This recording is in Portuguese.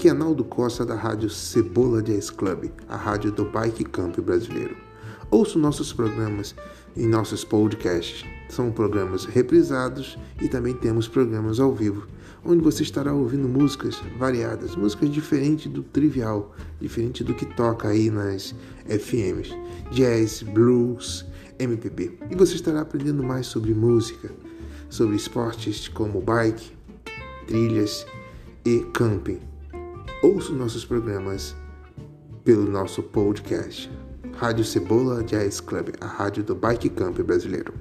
Aqui é Naldo Costa da Rádio Cebola Jazz Club, a rádio do Bike Camp brasileiro. Ouço nossos programas em nossos podcasts. São programas reprisados e também temos programas ao vivo, onde você estará ouvindo músicas variadas, músicas diferentes do trivial, diferente do que toca aí nas FMs, jazz, blues, MPB. E você estará aprendendo mais sobre música, sobre esportes como bike, trilhas e camping. Ouça nossos programas pelo nosso podcast. Rádio Cebola Jazz Club, a rádio do Bike Camp brasileiro.